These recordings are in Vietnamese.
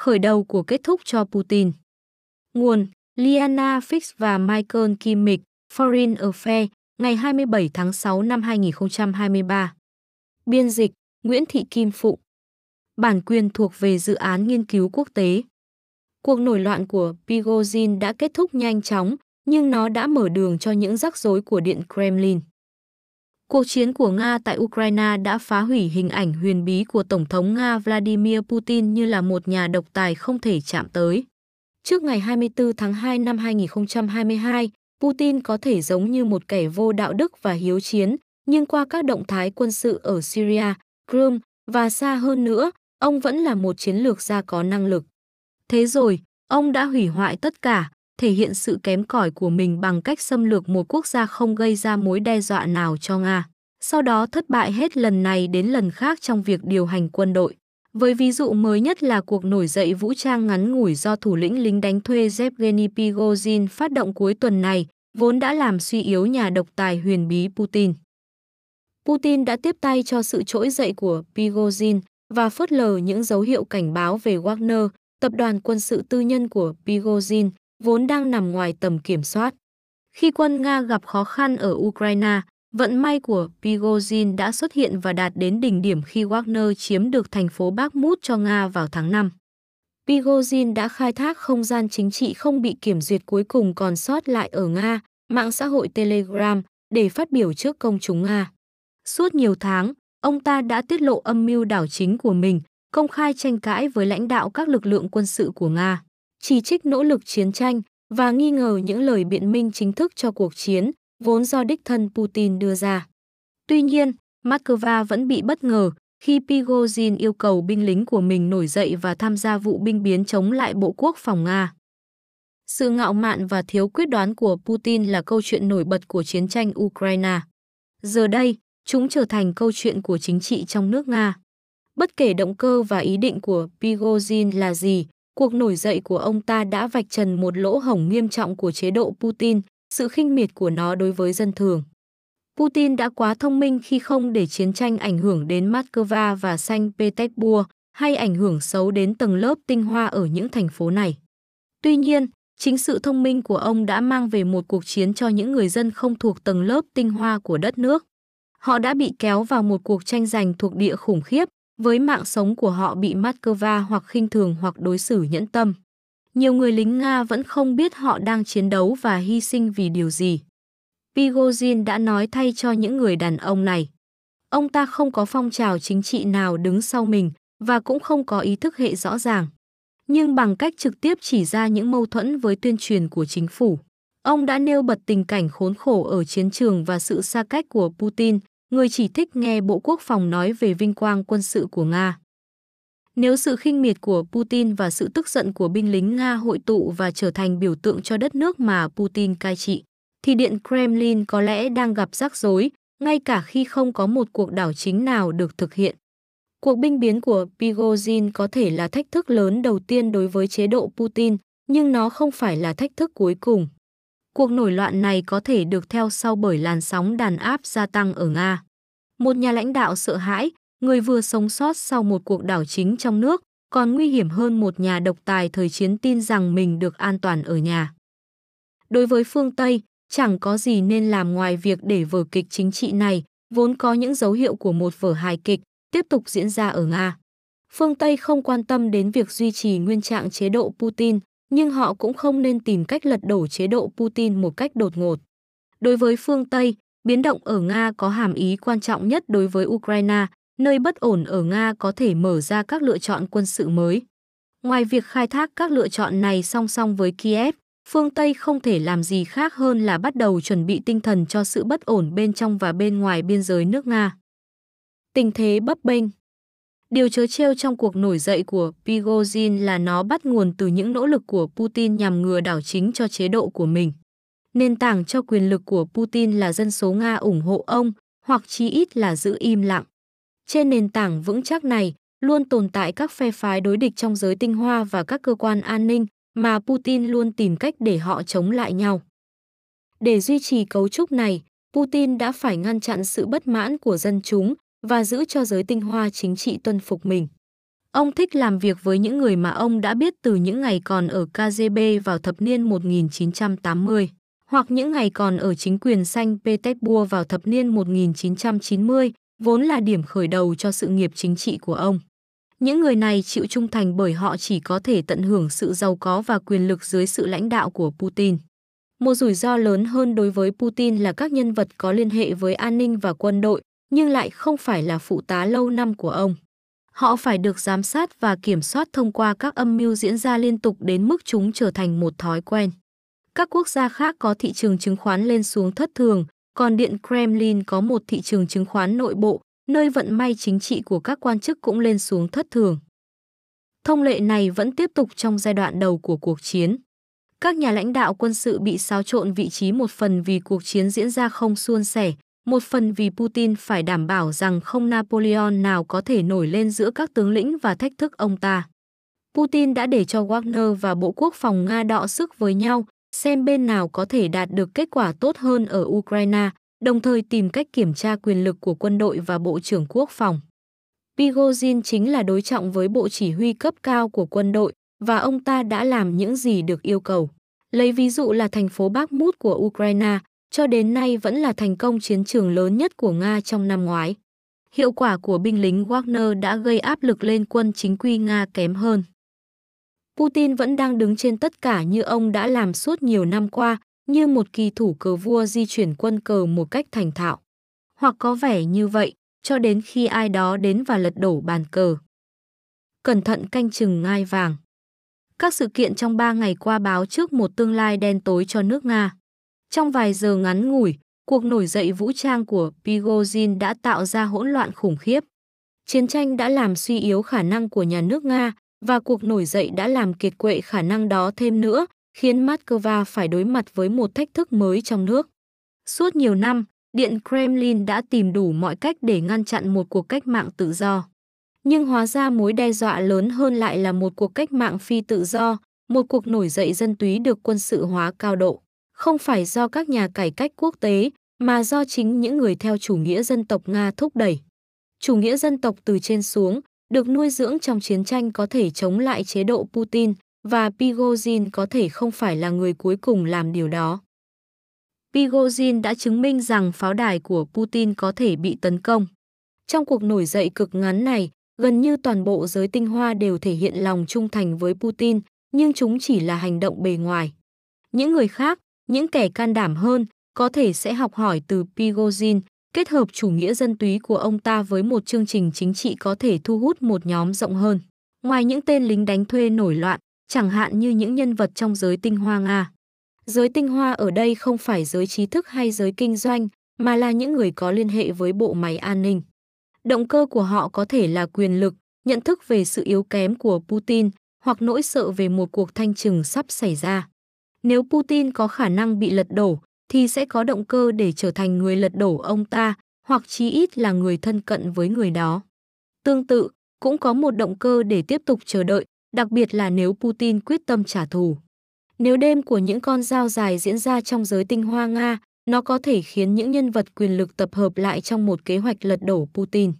khởi đầu của kết thúc cho Putin. Nguồn Liana Fix và Michael Kimmich, Foreign Affairs, ngày 27 tháng 6 năm 2023. Biên dịch Nguyễn Thị Kim Phụng. Bản quyền thuộc về dự án nghiên cứu quốc tế. Cuộc nổi loạn của Prigozhin đã kết thúc nhanh chóng, nhưng nó đã mở đường cho những rắc rối của Điện Kremlin. Cuộc chiến của Nga tại Ukraine đã phá hủy hình ảnh huyền bí của Tổng thống Nga Vladimir Putin như là một nhà độc tài không thể chạm tới. Trước ngày 24 tháng 2 năm 2022, Putin có thể giống như một kẻ vô đạo đức và hiếu chiến, nhưng qua các động thái quân sự ở Syria, Crimea và xa hơn nữa, ông vẫn là một chiến lược gia có năng lực. Thế rồi, ông đã hủy hoại tất cả, thể hiện sự kém cỏi của mình bằng cách xâm lược một quốc gia không gây ra mối đe dọa nào cho Nga. Sau đó thất bại hết lần này đến lần khác trong việc điều hành quân đội. Với ví dụ mới nhất là cuộc nổi dậy vũ trang ngắn ngủi do thủ lĩnh lính đánh thuê Yevgeny Prigozhin phát động cuối tuần này, vốn đã làm suy yếu nhà độc tài huyền bí Putin. Putin đã tiếp tay cho sự trỗi dậy của Prigozhin và phớt lờ những dấu hiệu cảnh báo về Wagner, tập đoàn quân sự tư nhân của Prigozhin, vốn đang nằm ngoài tầm kiểm soát. Khi quân Nga gặp khó khăn ở Ukraine, vận may của Prigozhin đã xuất hiện và đạt đến đỉnh điểm khi Wagner chiếm được thành phố Bakhmut cho Nga vào tháng 5. Prigozhin đã khai thác không gian chính trị không bị kiểm duyệt cuối cùng còn sót lại ở Nga, mạng xã hội Telegram, để phát biểu trước công chúng Nga. Suốt nhiều tháng, ông ta đã tiết lộ âm mưu đảo chính của mình, công khai tranh cãi với lãnh đạo các lực lượng quân sự của Nga chỉ trích nỗ lực chiến tranh và nghi ngờ những lời biện minh chính thức cho cuộc chiến vốn do đích thân Putin đưa ra. Tuy nhiên, Moscow vẫn bị bất ngờ khi Prigozhin yêu cầu binh lính của mình nổi dậy và tham gia vụ binh biến chống lại Bộ Quốc phòng Nga. Sự ngạo mạn và thiếu quyết đoán của Putin là câu chuyện nổi bật của chiến tranh Ukraine. Giờ đây, chúng trở thành câu chuyện của chính trị trong nước Nga. Bất kể động cơ và ý định của Prigozhin là gì, cuộc nổi dậy của ông ta đã vạch trần một lỗ hổng nghiêm trọng của chế độ Putin, sự khinh miệt của nó đối với dân thường. Putin đã quá thông minh khi không để chiến tranh ảnh hưởng đến Moscow và Saint Petersburg hay ảnh hưởng xấu đến tầng lớp tinh hoa ở những thành phố này. Tuy nhiên, chính sự thông minh của ông đã mang về một cuộc chiến cho những người dân không thuộc tầng lớp tinh hoa của đất nước. Họ đã bị kéo vào một cuộc tranh giành thuộc địa khủng khiếp, với mạng sống của họ bị Moscow hoặc khinh thường hoặc đối xử nhẫn tâm. Nhiều người lính Nga vẫn không biết họ đang chiến đấu và hy sinh vì điều gì. Pigozhin đã nói thay cho những người đàn ông này. Ông ta không có phong trào chính trị nào đứng sau mình và cũng không có ý thức hệ rõ ràng. Nhưng bằng cách trực tiếp chỉ ra những mâu thuẫn với tuyên truyền của chính phủ, ông đã nêu bật tình cảnh khốn khổ ở chiến trường và sự xa cách của Putin, người chỉ thích nghe Bộ Quốc phòng nói về vinh quang quân sự của Nga. Nếu sự khinh miệt của Putin và sự tức giận của binh lính Nga hội tụ và trở thành biểu tượng cho đất nước mà Putin cai trị, thì Điện Kremlin có lẽ đang gặp rắc rối, ngay cả khi không có một cuộc đảo chính nào được thực hiện. Cuộc binh biến của Prigozhin có thể là thách thức lớn đầu tiên đối với chế độ Putin, nhưng nó không phải là thách thức cuối cùng. Cuộc nổi loạn này có thể được theo sau bởi làn sóng đàn áp gia tăng ở Nga. Một nhà lãnh đạo sợ hãi, người vừa sống sót sau một cuộc đảo chính trong nước, còn nguy hiểm hơn một nhà độc tài thời chiến tin rằng mình được an toàn ở nhà. Đối với phương Tây, chẳng có gì nên làm ngoài việc để vở kịch chính trị này, vốn có những dấu hiệu của một vở hài kịch, tiếp tục diễn ra ở Nga. Phương Tây không quan tâm đến việc duy trì nguyên trạng chế độ Putin, nhưng họ cũng không nên tìm cách lật đổ chế độ Putin một cách đột ngột. Đối với phương Tây, biến động ở Nga có hàm ý quan trọng nhất đối với Ukraine, nơi bất ổn ở Nga có thể mở ra các lựa chọn quân sự mới. Ngoài việc khai thác các lựa chọn này song song với Kiev, phương Tây không thể làm gì khác hơn là bắt đầu chuẩn bị tinh thần cho sự bất ổn bên trong và bên ngoài biên giới nước Nga. Tình thế bấp bênh Điều chớ trêu trong cuộc nổi dậy của Prigozhin là nó bắt nguồn từ những nỗ lực của Putin nhằm ngừa đảo chính cho chế độ của mình. Nền tảng cho quyền lực của Putin là dân số Nga ủng hộ ông, hoặc chí ít là giữ im lặng. Trên nền tảng vững chắc này, luôn tồn tại các phe phái đối địch trong giới tinh hoa và các cơ quan an ninh mà Putin luôn tìm cách để họ chống lại nhau. Để duy trì cấu trúc này, Putin đã phải ngăn chặn sự bất mãn của dân chúng và giữ cho giới tinh hoa chính trị tuân phục mình. Ông thích làm việc với những người mà ông đã biết từ những ngày còn ở KGB vào thập niên 1980, hoặc những ngày còn ở chính quyền xanh Petersburg vào thập niên 1990, vốn là điểm khởi đầu cho sự nghiệp chính trị của ông. Những người này chịu trung thành bởi họ chỉ có thể tận hưởng sự giàu có và quyền lực dưới sự lãnh đạo của Putin. Một rủi ro lớn hơn đối với Putin là các nhân vật có liên hệ với an ninh và quân đội, nhưng lại không phải là phụ tá lâu năm của ông. Họ phải được giám sát và kiểm soát thông qua các âm mưu diễn ra liên tục đến mức chúng trở thành một thói quen. Các quốc gia khác có thị trường chứng khoán lên xuống thất thường, còn Điện Kremlin có một thị trường chứng khoán nội bộ, nơi vận may chính trị của các quan chức cũng lên xuống thất thường. Thông lệ này vẫn tiếp tục trong giai đoạn đầu của cuộc chiến. Các nhà lãnh đạo quân sự bị xáo trộn vị trí một phần vì cuộc chiến diễn ra không suôn sẻ, một phần vì Putin phải đảm bảo rằng không Napoleon nào có thể nổi lên giữa các tướng lĩnh và thách thức ông ta. Putin đã để cho Wagner và Bộ Quốc phòng Nga đọ sức với nhau, xem bên nào có thể đạt được kết quả tốt hơn ở Ukraine, đồng thời tìm cách kiểm tra quyền lực của quân đội và Bộ trưởng Quốc phòng. Prigozhin chính là đối trọng với Bộ Chỉ huy cấp cao của quân đội và ông ta đã làm những gì được yêu cầu. Lấy ví dụ là thành phố Bakhmut của Ukraine, cho đến nay vẫn là thành công chiến trường lớn nhất của Nga trong năm ngoái. Hiệu quả của binh lính Wagner đã gây áp lực lên quân chính quy Nga kém hơn. Putin vẫn đang đứng trên tất cả như ông đã làm suốt nhiều năm qua, như một kỳ thủ cờ vua di chuyển quân cờ một cách thành thạo. Hoặc có vẻ như vậy, cho đến khi ai đó đến và lật đổ bàn cờ. Cẩn thận canh chừng ngai vàng. Các sự kiện trong ba ngày qua báo trước một tương lai đen tối cho nước Nga. Trong vài giờ ngắn ngủi, cuộc nổi dậy vũ trang của Prigozhin đã tạo ra hỗn loạn khủng khiếp. Chiến tranh đã làm suy yếu khả năng của nhà nước Nga và cuộc nổi dậy đã làm kiệt quệ khả năng đó thêm nữa, khiến Moscow phải đối mặt với một thách thức mới trong nước. Suốt nhiều năm, Điện Kremlin đã tìm đủ mọi cách để ngăn chặn một cuộc cách mạng tự do. Nhưng hóa ra mối đe dọa lớn hơn lại là một cuộc cách mạng phi tự do, một cuộc nổi dậy dân túy được quân sự hóa cao độ không phải do các nhà cải cách quốc tế, mà do chính những người theo chủ nghĩa dân tộc Nga thúc đẩy. Chủ nghĩa dân tộc từ trên xuống, được nuôi dưỡng trong chiến tranh có thể chống lại chế độ Putin và Prigozhin có thể không phải là người cuối cùng làm điều đó. Prigozhin đã chứng minh rằng pháo đài của Putin có thể bị tấn công. Trong cuộc nổi dậy cực ngắn này, gần như toàn bộ giới tinh hoa đều thể hiện lòng trung thành với Putin, nhưng chúng chỉ là hành động bề ngoài. Những người khác, những kẻ can đảm hơn có thể sẽ học hỏi từ Pigozin, kết hợp chủ nghĩa dân túy của ông ta với một chương trình chính trị có thể thu hút một nhóm rộng hơn. Ngoài những tên lính đánh thuê nổi loạn, chẳng hạn như những nhân vật trong giới tinh hoa Nga. Giới tinh hoa ở đây không phải giới trí thức hay giới kinh doanh, mà là những người có liên hệ với bộ máy an ninh. Động cơ của họ có thể là quyền lực, nhận thức về sự yếu kém của Putin hoặc nỗi sợ về một cuộc thanh trừng sắp xảy ra. Nếu Putin có khả năng bị lật đổ, thì sẽ có động cơ để trở thành người lật đổ ông ta, hoặc chí ít là người thân cận với người đó. Tương tự, cũng có một động cơ để tiếp tục chờ đợi, đặc biệt là nếu Putin quyết tâm trả thù. Nếu đêm của những con dao dài diễn ra trong giới tinh hoa Nga, nó có thể khiến những nhân vật quyền lực tập hợp lại trong một kế hoạch lật đổ Putin.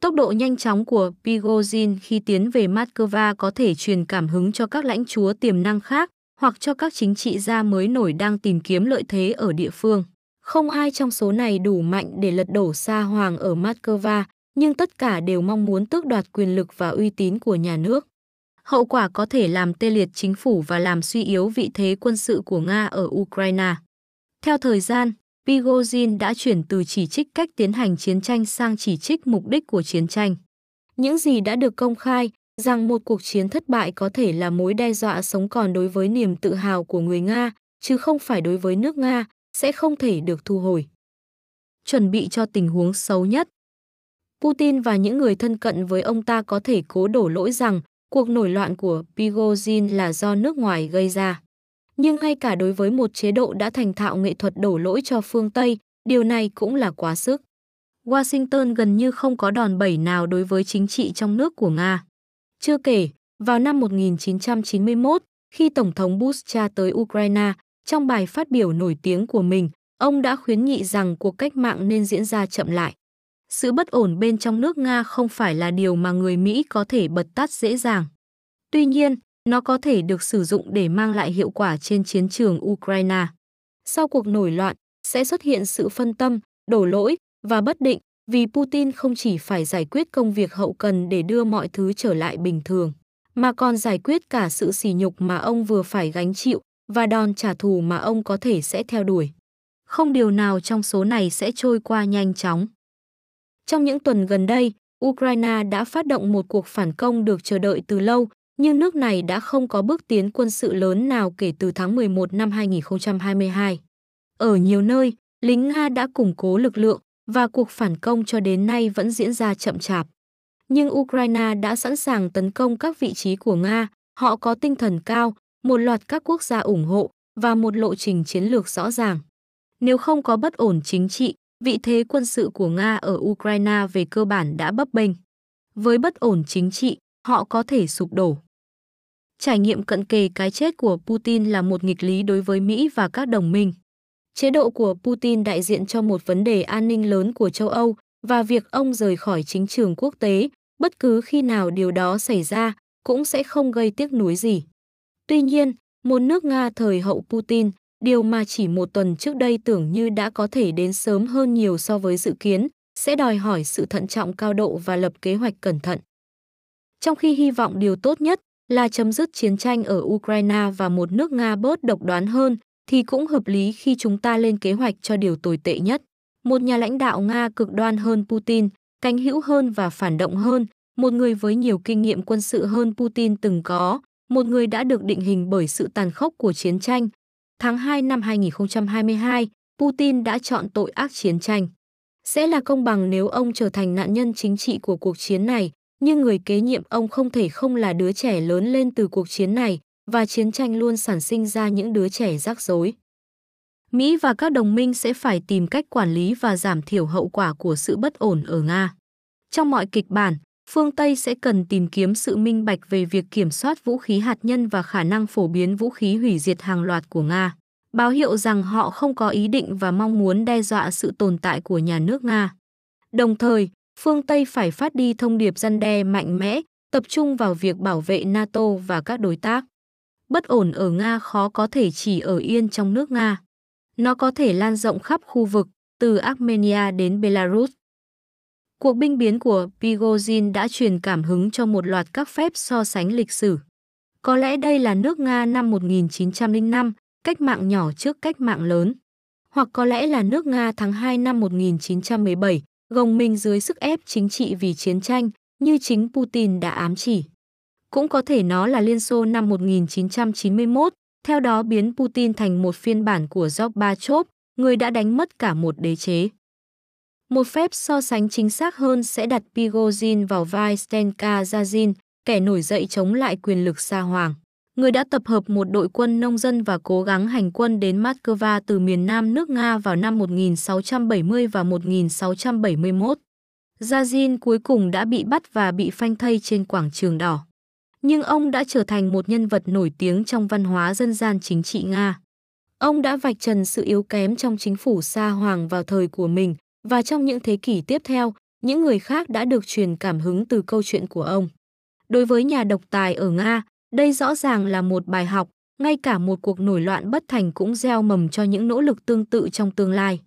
Tốc độ nhanh chóng của Prigozhin khi tiến về Moscow có thể truyền cảm hứng cho các lãnh chúa tiềm năng khác, hoặc cho các chính trị gia mới nổi đang tìm kiếm lợi thế ở địa phương. Không ai trong số này đủ mạnh để lật đổ Sa Hoàng ở Moscow, nhưng tất cả đều mong muốn tước đoạt quyền lực và uy tín của nhà nước. Hậu quả có thể làm tê liệt chính phủ và làm suy yếu vị thế quân sự của Nga ở Ukraine. Theo thời gian, Pigozhin đã chuyển từ chỉ trích cách tiến hành chiến tranh sang chỉ trích mục đích của chiến tranh. Những gì đã được công khai, rằng một cuộc chiến thất bại có thể là mối đe dọa sống còn đối với niềm tự hào của người Nga, chứ không phải đối với nước Nga, sẽ không thể được thu hồi. Chuẩn bị cho tình huống xấu nhất. Putin và những người thân cận với ông ta có thể cố đổ lỗi rằng cuộc nổi loạn của Prigozhin là do nước ngoài gây ra. Nhưng ngay cả đối với một chế độ đã thành thạo nghệ thuật đổ lỗi cho phương Tây, điều này cũng là quá sức. Washington gần như không có đòn bẩy nào đối với chính trị trong nước của Nga. Chưa kể, vào năm 1991, khi Tổng thống Bush tra tới Ukraine, trong bài phát biểu nổi tiếng của mình, ông đã khuyến nghị rằng cuộc cách mạng nên diễn ra chậm lại. Sự bất ổn bên trong nước Nga không phải là điều mà người Mỹ có thể bật tắt dễ dàng. Tuy nhiên, nó có thể được sử dụng để mang lại hiệu quả trên chiến trường Ukraine. Sau cuộc nổi loạn, sẽ xuất hiện sự phân tâm, đổ lỗi và bất định vì Putin không chỉ phải giải quyết công việc hậu cần để đưa mọi thứ trở lại bình thường, mà còn giải quyết cả sự sỉ nhục mà ông vừa phải gánh chịu và đòn trả thù mà ông có thể sẽ theo đuổi. Không điều nào trong số này sẽ trôi qua nhanh chóng. Trong những tuần gần đây, Ukraine đã phát động một cuộc phản công được chờ đợi từ lâu, nhưng nước này đã không có bước tiến quân sự lớn nào kể từ tháng 11 năm 2022. Ở nhiều nơi, lính Nga đã củng cố lực lượng và cuộc phản công cho đến nay vẫn diễn ra chậm chạp. Nhưng Ukraine đã sẵn sàng tấn công các vị trí của Nga, họ có tinh thần cao, một loạt các quốc gia ủng hộ và một lộ trình chiến lược rõ ràng. Nếu không có bất ổn chính trị, vị thế quân sự của Nga ở Ukraine về cơ bản đã bấp bênh. Với bất ổn chính trị, họ có thể sụp đổ. Trải nghiệm cận kề cái chết của Putin là một nghịch lý đối với Mỹ và các đồng minh. Chế độ của Putin đại diện cho một vấn đề an ninh lớn của châu Âu và việc ông rời khỏi chính trường quốc tế, bất cứ khi nào điều đó xảy ra, cũng sẽ không gây tiếc nuối gì. Tuy nhiên, một nước Nga thời hậu Putin, điều mà chỉ một tuần trước đây tưởng như đã có thể đến sớm hơn nhiều so với dự kiến, sẽ đòi hỏi sự thận trọng cao độ và lập kế hoạch cẩn thận. Trong khi hy vọng điều tốt nhất là chấm dứt chiến tranh ở Ukraine và một nước Nga bớt độc đoán hơn, thì cũng hợp lý khi chúng ta lên kế hoạch cho điều tồi tệ nhất. Một nhà lãnh đạo Nga cực đoan hơn Putin, cánh hữu hơn và phản động hơn, một người với nhiều kinh nghiệm quân sự hơn Putin từng có, một người đã được định hình bởi sự tàn khốc của chiến tranh. Tháng 2 năm 2022, Putin đã chọn tội ác chiến tranh. Sẽ là công bằng nếu ông trở thành nạn nhân chính trị của cuộc chiến này, nhưng người kế nhiệm ông không thể không là đứa trẻ lớn lên từ cuộc chiến này và chiến tranh luôn sản sinh ra những đứa trẻ rắc rối. Mỹ và các đồng minh sẽ phải tìm cách quản lý và giảm thiểu hậu quả của sự bất ổn ở Nga. Trong mọi kịch bản, phương Tây sẽ cần tìm kiếm sự minh bạch về việc kiểm soát vũ khí hạt nhân và khả năng phổ biến vũ khí hủy diệt hàng loạt của Nga, báo hiệu rằng họ không có ý định và mong muốn đe dọa sự tồn tại của nhà nước Nga. Đồng thời, phương Tây phải phát đi thông điệp răn đe mạnh mẽ, tập trung vào việc bảo vệ NATO và các đối tác. Bất ổn ở Nga khó có thể chỉ ở yên trong nước Nga. Nó có thể lan rộng khắp khu vực, từ Armenia đến Belarus. Cuộc binh biến của Prigozhin đã truyền cảm hứng cho một loạt các phép so sánh lịch sử. Có lẽ đây là nước Nga năm 1905, cách mạng nhỏ trước cách mạng lớn. Hoặc có lẽ là nước Nga tháng 2 năm 1917, gồng mình dưới sức ép chính trị vì chiến tranh, như chính Putin đã ám chỉ. Cũng có thể nó là Liên Xô năm 1991, theo đó biến Putin thành một phiên bản của Gorbachev, người đã đánh mất cả một đế chế. Một phép so sánh chính xác hơn sẽ đặt Pigozhin vào vai Stenka Zazin, kẻ nổi dậy chống lại quyền lực xa hoàng. Người đã tập hợp một đội quân nông dân và cố gắng hành quân đến Moscow từ miền nam nước Nga vào năm 1670 và 1671. Zazin cuối cùng đã bị bắt và bị phanh thây trên quảng trường đỏ. Nhưng ông đã trở thành một nhân vật nổi tiếng trong văn hóa dân gian chính trị Nga. Ông đã vạch trần sự yếu kém trong chính phủ xa hoàng vào thời của mình và trong những thế kỷ tiếp theo, những người khác đã được truyền cảm hứng từ câu chuyện của ông. Đối với nhà độc tài ở Nga, đây rõ ràng là một bài học, ngay cả một cuộc nổi loạn bất thành cũng gieo mầm cho những nỗ lực tương tự trong tương lai.